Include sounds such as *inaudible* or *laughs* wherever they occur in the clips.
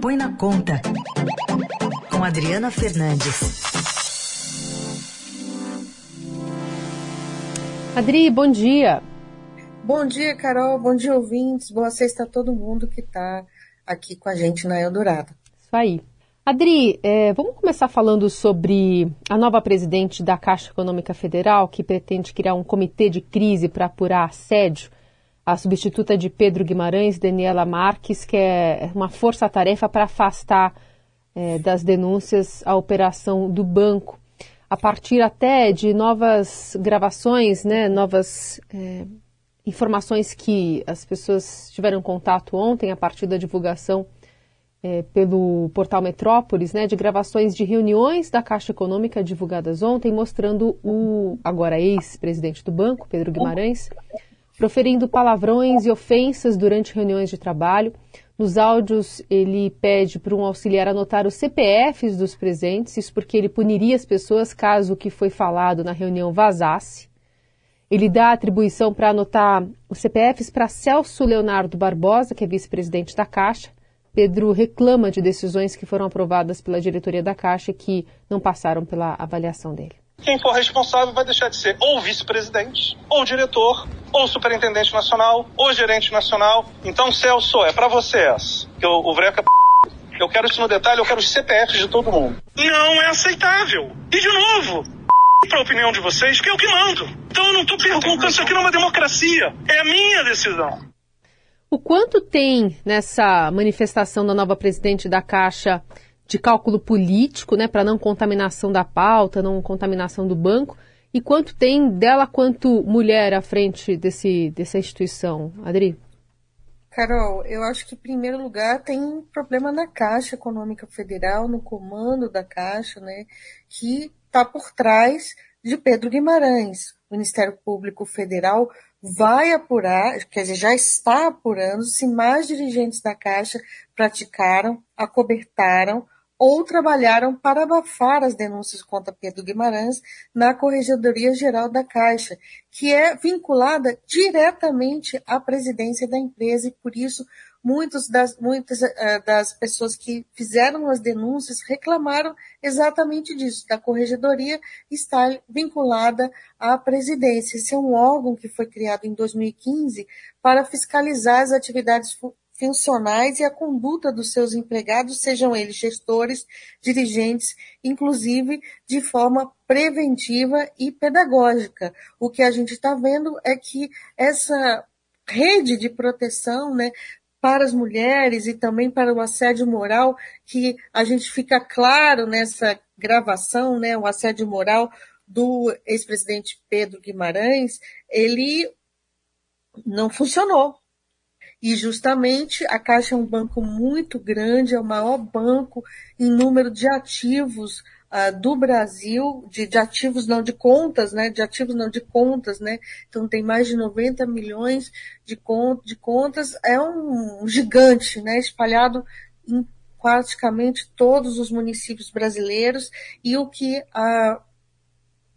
Põe na Conta, com Adriana Fernandes. Adri, bom dia. Bom dia, Carol. Bom dia, ouvintes. Boa sexta a todo mundo que está aqui com a gente na Eldorado. Isso aí. Adri, é, vamos começar falando sobre a nova presidente da Caixa Econômica Federal, que pretende criar um comitê de crise para apurar assédio. A substituta de Pedro Guimarães, Daniela Marques, que é uma força-tarefa para afastar é, das denúncias a operação do banco. A partir até de novas gravações, né, novas é, informações que as pessoas tiveram contato ontem a partir da divulgação é, pelo portal Metrópolis, né, de gravações de reuniões da Caixa Econômica divulgadas ontem, mostrando o agora ex-presidente do banco, Pedro Guimarães, proferindo palavrões e ofensas durante reuniões de trabalho, nos áudios, ele pede para um auxiliar anotar os CPFs dos presentes, isso porque ele puniria as pessoas caso o que foi falado na reunião vazasse. Ele dá atribuição para anotar os CPFs para Celso Leonardo Barbosa, que é vice-presidente da Caixa. Pedro reclama de decisões que foram aprovadas pela diretoria da Caixa que não passaram pela avaliação dele. Quem for responsável vai deixar de ser ou vice-presidente, ou diretor, ou superintendente nacional, ou gerente nacional. Então, Celso, é para vocês. Que o, o Vreca eu quero isso no detalhe, eu quero os CPFs de todo mundo. Não é aceitável. E de novo, para a opinião de vocês, que é o que mando. Então eu não estou perguntando, isso aqui não é uma democracia. É a minha decisão. O quanto tem nessa manifestação da nova presidente da Caixa de cálculo político, né, para não contaminação da pauta, não contaminação do banco, e quanto tem dela quanto mulher à frente desse, dessa instituição, Adri? Carol, eu acho que em primeiro lugar tem um problema na Caixa Econômica Federal, no comando da Caixa, né, que está por trás de Pedro Guimarães. O Ministério Público Federal vai apurar, quer dizer, já está apurando se mais dirigentes da Caixa praticaram, acobertaram ou trabalharam para abafar as denúncias contra Pedro Guimarães na Corregedoria Geral da Caixa, que é vinculada diretamente à presidência da empresa e por isso muitos das, muitas uh, das pessoas que fizeram as denúncias reclamaram exatamente disso, da corregedoria estar vinculada à presidência. Esse é um órgão que foi criado em 2015 para fiscalizar as atividades funcionais e a conduta dos seus empregados, sejam eles gestores, dirigentes, inclusive de forma preventiva e pedagógica. O que a gente está vendo é que essa rede de proteção, né, para as mulheres e também para o assédio moral, que a gente fica claro nessa gravação, né, o assédio moral do ex-presidente Pedro Guimarães, ele não funcionou. E justamente a Caixa é um banco muito grande, é o maior banco em número de ativos uh, do Brasil, de, de, ativos não de contas, né? De ativos não de contas, né? Então tem mais de 90 milhões de, cont de contas, é um gigante, né? Espalhado em praticamente todos os municípios brasileiros e o que a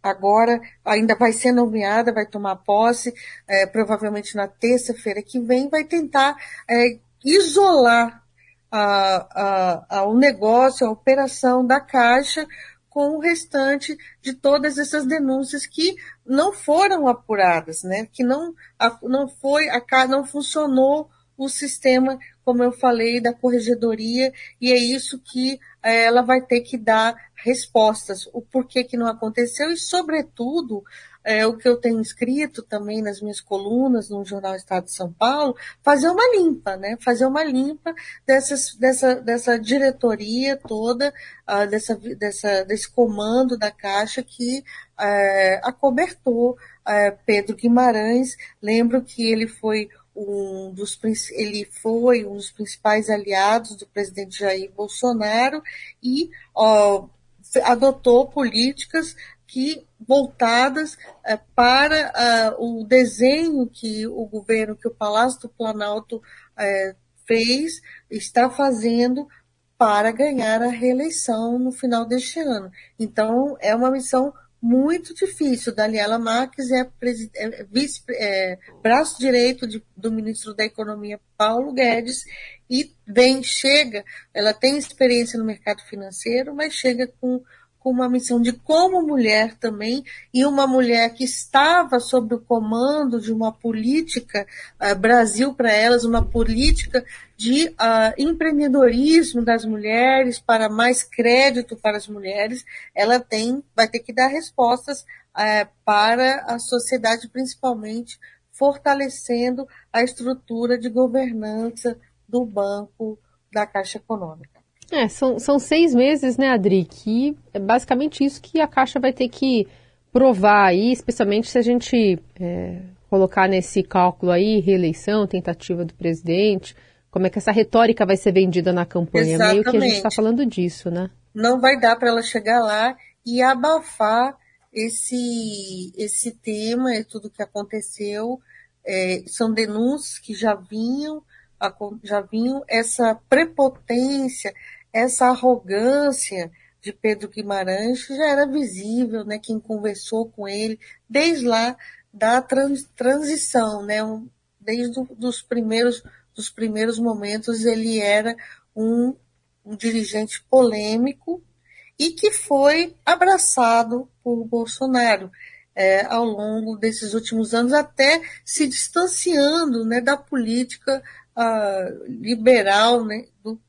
agora ainda vai ser nomeada, vai tomar posse, é, provavelmente na terça-feira que vem, vai tentar é, isolar a, a, a, o negócio, a operação da Caixa com o restante de todas essas denúncias que não foram apuradas, né? que não, a, não foi, a, não funcionou o sistema, como eu falei, da corregedoria, e é isso que é, ela vai ter que dar respostas, o porquê que não aconteceu e, sobretudo, é, o que eu tenho escrito também nas minhas colunas no Jornal Estado de São Paulo, fazer uma limpa, né? Fazer uma limpa dessas, dessa, dessa diretoria toda, uh, dessa, dessa, desse comando da Caixa que uh, acobertou uh, Pedro Guimarães. Lembro que ele foi um dos ele foi um dos principais aliados do presidente Jair Bolsonaro e ó, adotou políticas que voltadas é, para uh, o desenho que o governo, que o Palácio do Planalto é, fez, está fazendo para ganhar a reeleição no final deste ano. Então, é uma missão muito difícil. Daniela Marques é, é vice, é, braço direito de, do ministro da Economia, Paulo Guedes, e vem, chega, ela tem experiência no mercado financeiro, mas chega com com uma missão de como mulher também, e uma mulher que estava sob o comando de uma política, uh, Brasil para elas, uma política de uh, empreendedorismo das mulheres, para mais crédito para as mulheres, ela tem, vai ter que dar respostas uh, para a sociedade, principalmente fortalecendo a estrutura de governança do Banco da Caixa Econômica. É, são, são seis meses, né, Adri? Que é basicamente isso que a Caixa vai ter que provar aí, especialmente se a gente é, colocar nesse cálculo aí reeleição, tentativa do presidente, como é que essa retórica vai ser vendida na campanha. Exatamente. Meio que a gente está falando disso, né? Não vai dar para ela chegar lá e abafar esse, esse tema e tudo que aconteceu. É, são denúncias que já vinham, já vinham essa prepotência, essa arrogância de Pedro Guimarães já era visível, né? Quem conversou com ele desde lá da trans, transição, né? Desde os primeiros dos primeiros momentos ele era um, um dirigente polêmico e que foi abraçado por Bolsonaro é, ao longo desses últimos anos, até se distanciando né, da política uh, liberal né, do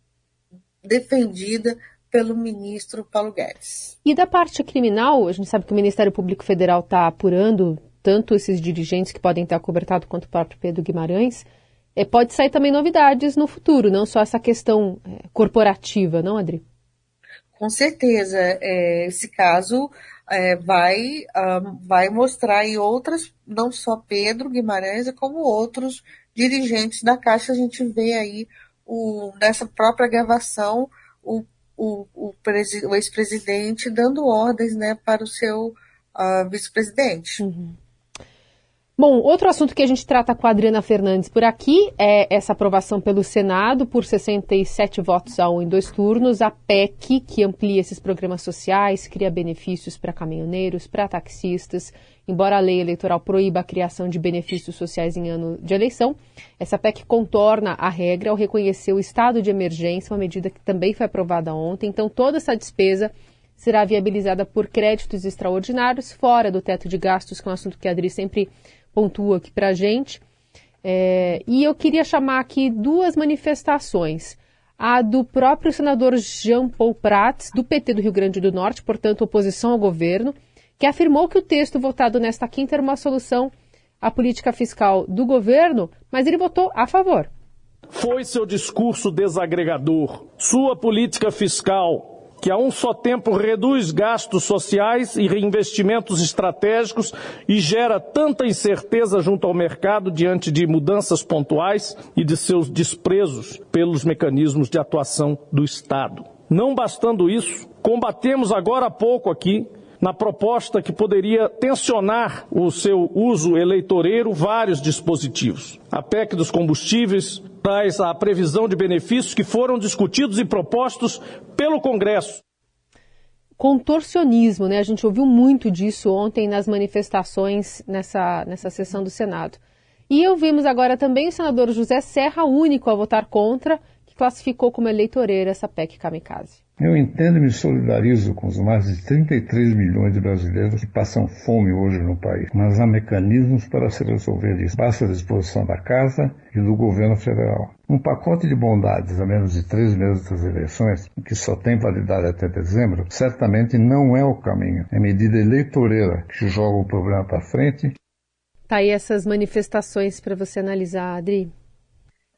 defendida pelo ministro Paulo Guedes. E da parte criminal, a gente sabe que o Ministério Público Federal está apurando tanto esses dirigentes que podem ter acobertado quanto o próprio Pedro Guimarães. É, pode sair também novidades no futuro, não só essa questão é, corporativa, não, Adri? Com certeza. É, esse caso é, vai, um, vai mostrar aí outras, não só Pedro Guimarães, como outros dirigentes da Caixa. A gente vê aí o, nessa própria gravação o, o, o, o ex-presidente dando ordens né, para o seu uh, vice-presidente. Uhum. Bom, outro assunto que a gente trata com a Adriana Fernandes por aqui é essa aprovação pelo Senado por 67 votos a um em dois turnos, a PEC, que amplia esses programas sociais, cria benefícios para caminhoneiros, para taxistas. Embora a lei eleitoral proíba a criação de benefícios sociais em ano de eleição, essa PEC contorna a regra ao reconhecer o estado de emergência, uma medida que também foi aprovada ontem. Então, toda essa despesa será viabilizada por créditos extraordinários fora do teto de gastos, que é um assunto que a Adri sempre pontua aqui para a gente. É, e eu queria chamar aqui duas manifestações. A do próprio senador Jean Paul Prats, do PT do Rio Grande do Norte, portanto, oposição ao governo, que afirmou que o texto votado nesta quinta era uma solução à política fiscal do governo, mas ele votou a favor. Foi seu discurso desagregador. Sua política fiscal que a um só tempo reduz gastos sociais e reinvestimentos estratégicos e gera tanta incerteza junto ao mercado diante de mudanças pontuais e de seus desprezos pelos mecanismos de atuação do Estado. Não bastando isso, combatemos agora há pouco aqui na proposta que poderia tensionar o seu uso eleitoreiro vários dispositivos. A PEC dos combustíveis traz a previsão de benefícios que foram discutidos e propostos pelo Congresso. Contorcionismo, né? A gente ouviu muito disso ontem nas manifestações nessa, nessa sessão do Senado. E ouvimos agora também o senador José Serra, único a votar contra, que classificou como eleitoreira essa PEC kamikaze. Eu entendo e me solidarizo com os mais de 33 milhões de brasileiros que passam fome hoje no país, mas há mecanismos para se resolver isso. Basta a disposição da Casa e do governo federal. Um pacote de bondades a menos de três meses das eleições, que só tem validade até dezembro, certamente não é o caminho. É medida eleitoreira que joga o problema para frente. Tá aí essas manifestações para você analisar, Adri.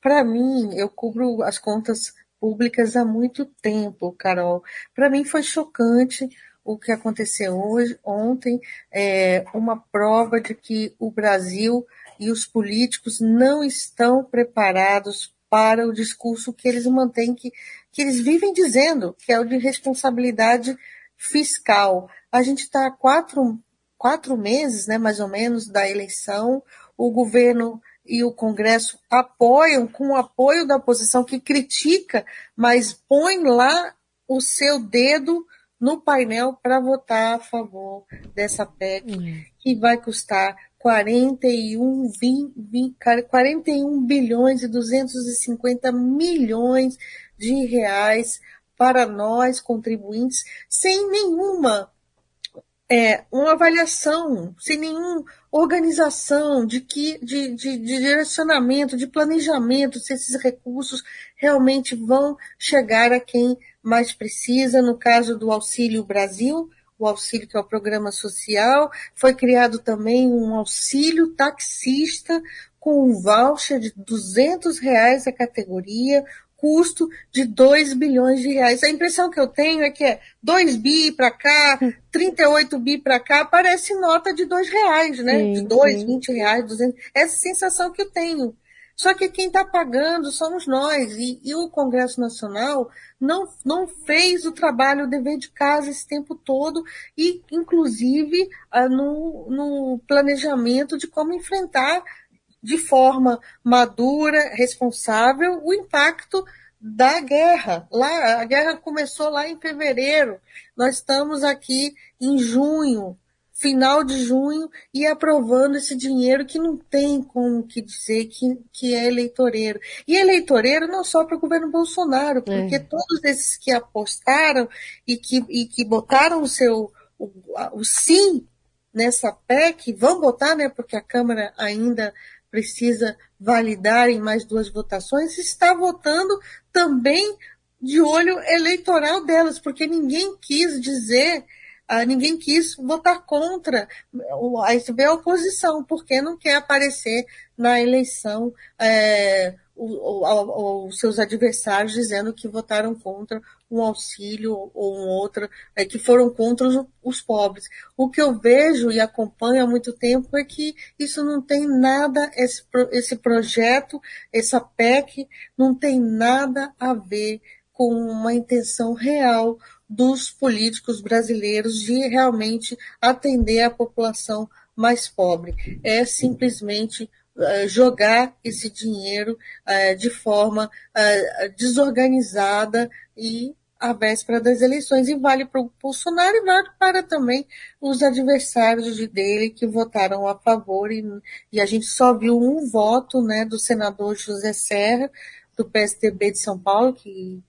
Para mim, eu cubro as contas públicas há muito tempo, Carol. Para mim foi chocante o que aconteceu hoje, ontem, é uma prova de que o Brasil e os políticos não estão preparados para o discurso que eles mantêm, que, que eles vivem dizendo, que é o de responsabilidade fiscal. A gente está há quatro, quatro meses, né, mais ou menos, da eleição, o governo e o Congresso apoiam com o apoio da oposição que critica, mas põe lá o seu dedo no painel para votar a favor dessa PEC, uhum. que vai custar 41, 20, 20, 41 bilhões e 250 milhões de reais para nós, contribuintes, sem nenhuma é, uma avaliação, sem nenhuma organização de, que, de, de, de direcionamento, de planejamento, se esses recursos realmente vão chegar a quem mais precisa. No caso do Auxílio Brasil, o auxílio que é o programa social, foi criado também um auxílio taxista com um voucher de 200 reais a categoria, custo de 2 bilhões de reais. A impressão que eu tenho é que é 2 bi para cá, *laughs* 38 bi para cá, parece nota de 2 reais, né? Sim, de 2, 20 reais, 200. Essa sensação que eu tenho. Só que quem está pagando somos nós. E, e, o Congresso Nacional não, não fez o trabalho, o dever de casa esse tempo todo, e inclusive ah, no, no planejamento de como enfrentar de forma madura, responsável, o impacto da guerra. Lá, a guerra começou lá em fevereiro. Nós estamos aqui em junho, final de junho, e aprovando esse dinheiro que não tem como que dizer que, que é eleitoreiro. E eleitoreiro não só para o governo Bolsonaro, porque é. todos esses que apostaram e que, e que botaram o seu o, o sim nessa PEC, vão botar, né, porque a Câmara ainda precisa validar em mais duas votações, está votando também de olho eleitoral delas, porque ninguém quis dizer, uh, ninguém quis votar contra a, a oposição, porque não quer aparecer na eleição. É, os seus adversários dizendo que votaram contra um auxílio ou um outro, é, que foram contra os, os, pobres. O que eu vejo e acompanho há muito tempo é que isso não tem nada, esse, esse projeto, essa PEC, não tem nada a ver com uma intenção real dos políticos brasileiros de realmente atender a população mais pobre. É simplesmente eh, jogar esse dinheiro uh, de forma uh, desorganizada e à véspera das eleições. E vale para o Bolsonaro e vale para também os adversários dele que votaram a favor. E, e a gente só viu um voto né, do senador José Serra, do PSDB de São Paulo, que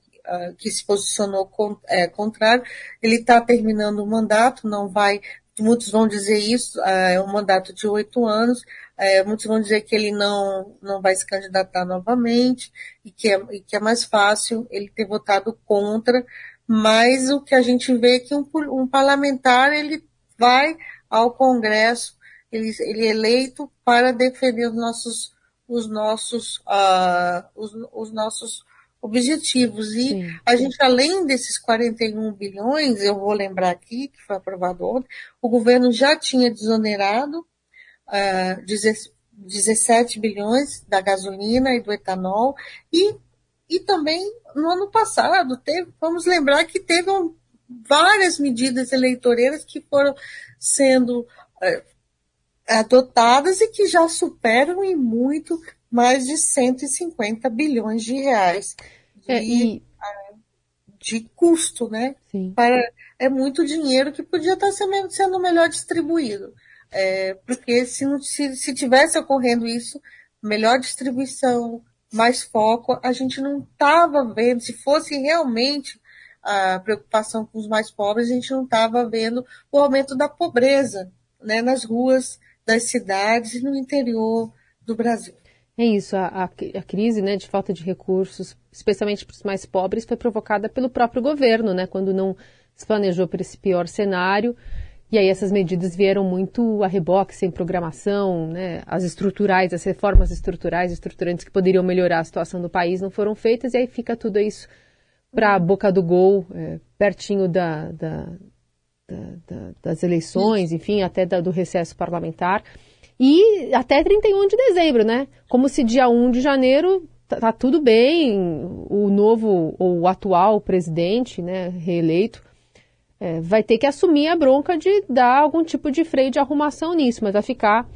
que se posicionou é, contrário, ele está terminando o mandato, não vai, muitos vão dizer isso, é um mandato de oito anos, é, muitos vão dizer que ele não, não vai se candidatar novamente e que, é, e que é mais fácil ele ter votado contra, mas o que a gente vê é que um, um parlamentar ele vai ao Congresso, ele, ele é eleito para defender os nossos, os nossos, uh, os, os nossos objetivos. E Sim. a gente, além desses 41 bilhões, eu vou lembrar aqui, que foi aprovado ontem, o governo já tinha desonerado uh, 17 bilhões da gasolina e do etanol, e, e também no ano passado, teve, vamos lembrar que teve um, várias medidas eleitoreiras que foram sendo uh, adotadas e que já superam em muito mais de 150 bilhões de reais de, é, e... de custo, né? Sim. Para, é muito dinheiro que podia estar sendo, sendo melhor distribuído. É, porque se, não, se, se tivesse ocorrendo isso, melhor distribuição, mais foco, a gente não estava vendo, se fosse realmente a preocupação com os mais pobres, a gente não estava vendo o aumento da pobreza né, nas ruas das cidades e no interior do Brasil. É isso, a, a, a crise né, de falta de recursos, especialmente para os mais pobres, foi provocada pelo próprio governo, né, quando não se planejou para esse pior cenário e aí essas medidas vieram muito a reboque, sem programação, né? As estruturais, as reformas estruturais, estruturantes que poderiam melhorar a situação do país não foram feitas e aí fica tudo isso para a boca do gol, é, pertinho da, da, da, das eleições, enfim, até do recesso parlamentar. E até 31 de dezembro, né? Como se dia 1 de janeiro tá, tá tudo bem, o novo ou o atual presidente, né, reeleito, é, vai ter que assumir a bronca de dar algum tipo de freio de arrumação nisso, mas vai ficar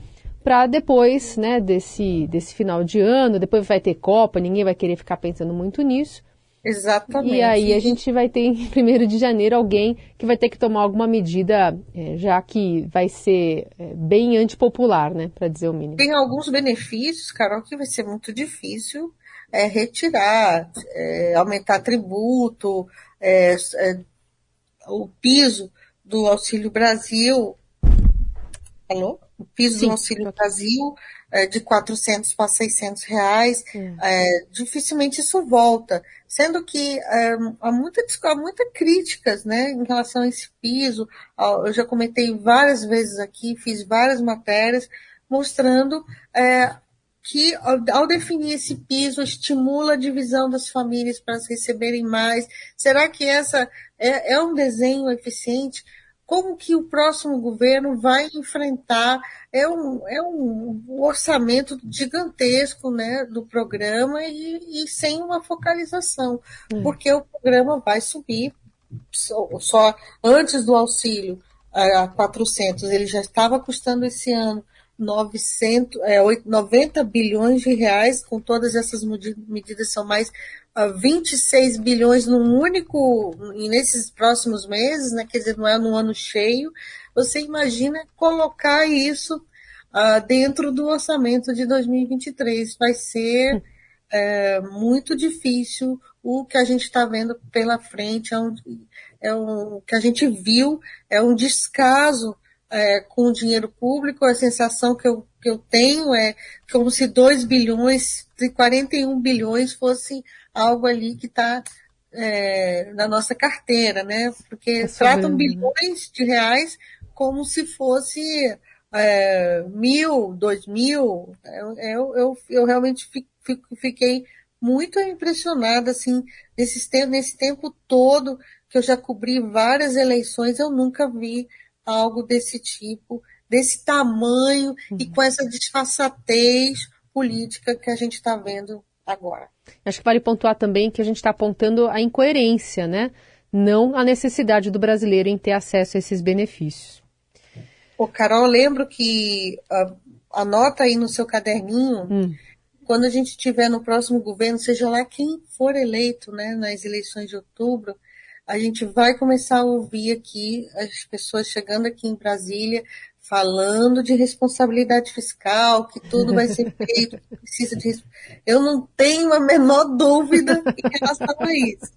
para depois né, desse, desse final de ano, depois vai ter Copa, ninguém vai querer ficar pensando muito nisso. Exatamente. E aí a gente vai ter em *laughs* 1 de janeiro alguém que vai ter que tomar alguma medida, é, já que vai ser é, bem antipopular, né, para dizer o mínimo. Tem alguns benefícios, Carol, que vai ser muito difícil é, retirar, é, aumentar tributo, é, é, o piso do Auxílio Brasil. Alô? O piso Sim, do Auxílio Brasil é, de 400 para 600 reais, é, dificilmente isso volta. Sendo que é, há, muita, há muita críticas né, em relação a esse piso. Eu já comentei várias vezes aqui, fiz várias matérias mostrando é, que ao definir esse piso estimula a divisão das famílias para receberem mais. Será que essa é, é um desenho eficiente? Como que o próximo governo vai enfrentar? É um, é um orçamento gigantesco né, do programa e, e sem uma focalização, hum. porque o programa vai subir só, só antes do auxílio a 400, ele já estava custando esse ano 900, é, 90 bilhões de reais, com todas essas medidas são mais 26 bilhões num único, e nesses próximos meses, né, quer dizer, não é no ano cheio, você imagina colocar isso uh, dentro do orçamento de 2023. Vai ser é, muito difícil. O que a gente está vendo pela frente, é um, é um, que a gente viu, é um descaso é, com o dinheiro público, a sensação que eu, que eu tenho é como se 2 bilhões, de 41 bilhões fosse algo ali que está é, na nossa carteira, né? Porque é tratam né? bilhões de reais como se fosse é, mil, dois mil. Eu, eu, eu, eu realmente fico, fiquei muito impressionada, assim, nesse tempo, nesse tempo todo que eu já cobri várias eleições, eu nunca vi algo desse tipo, desse tamanho uhum. e com essa disfarçatez política que a gente está vendo agora. Acho que vale pontuar também que a gente está apontando a incoerência, né? Não a necessidade do brasileiro em ter acesso a esses benefícios. Ô, Carol, lembro que uh, anota aí no seu caderninho, hum. quando a gente tiver no próximo governo, seja lá quem for eleito, né, nas eleições de outubro, a gente vai começar a ouvir aqui as pessoas chegando aqui em Brasília falando de responsabilidade fiscal, que tudo vai ser *laughs* feito, precisa de Eu não tenho a menor dúvida em relação a isso.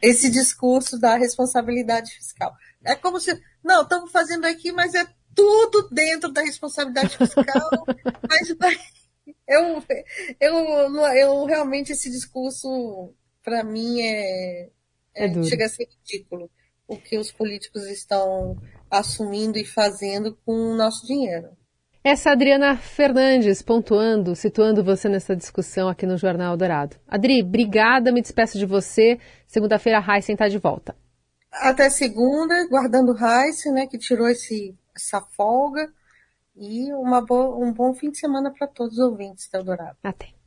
Esse discurso da responsabilidade fiscal. É como se, não, estamos fazendo aqui, mas é tudo dentro da responsabilidade fiscal. *laughs* mas eu, eu, eu realmente esse discurso, para mim, é, é, é chega a ser ridículo o que os políticos estão assumindo e fazendo com o nosso dinheiro. Essa é Adriana Fernandes pontuando, situando você nessa discussão aqui no Jornal Dourado. Adri, obrigada, me despeço de você. Segunda-feira a Heisen está de volta. Até segunda, guardando o Heisen, né, que tirou esse, essa folga. E uma boa, um bom fim de semana para todos os ouvintes da Dourado. Até.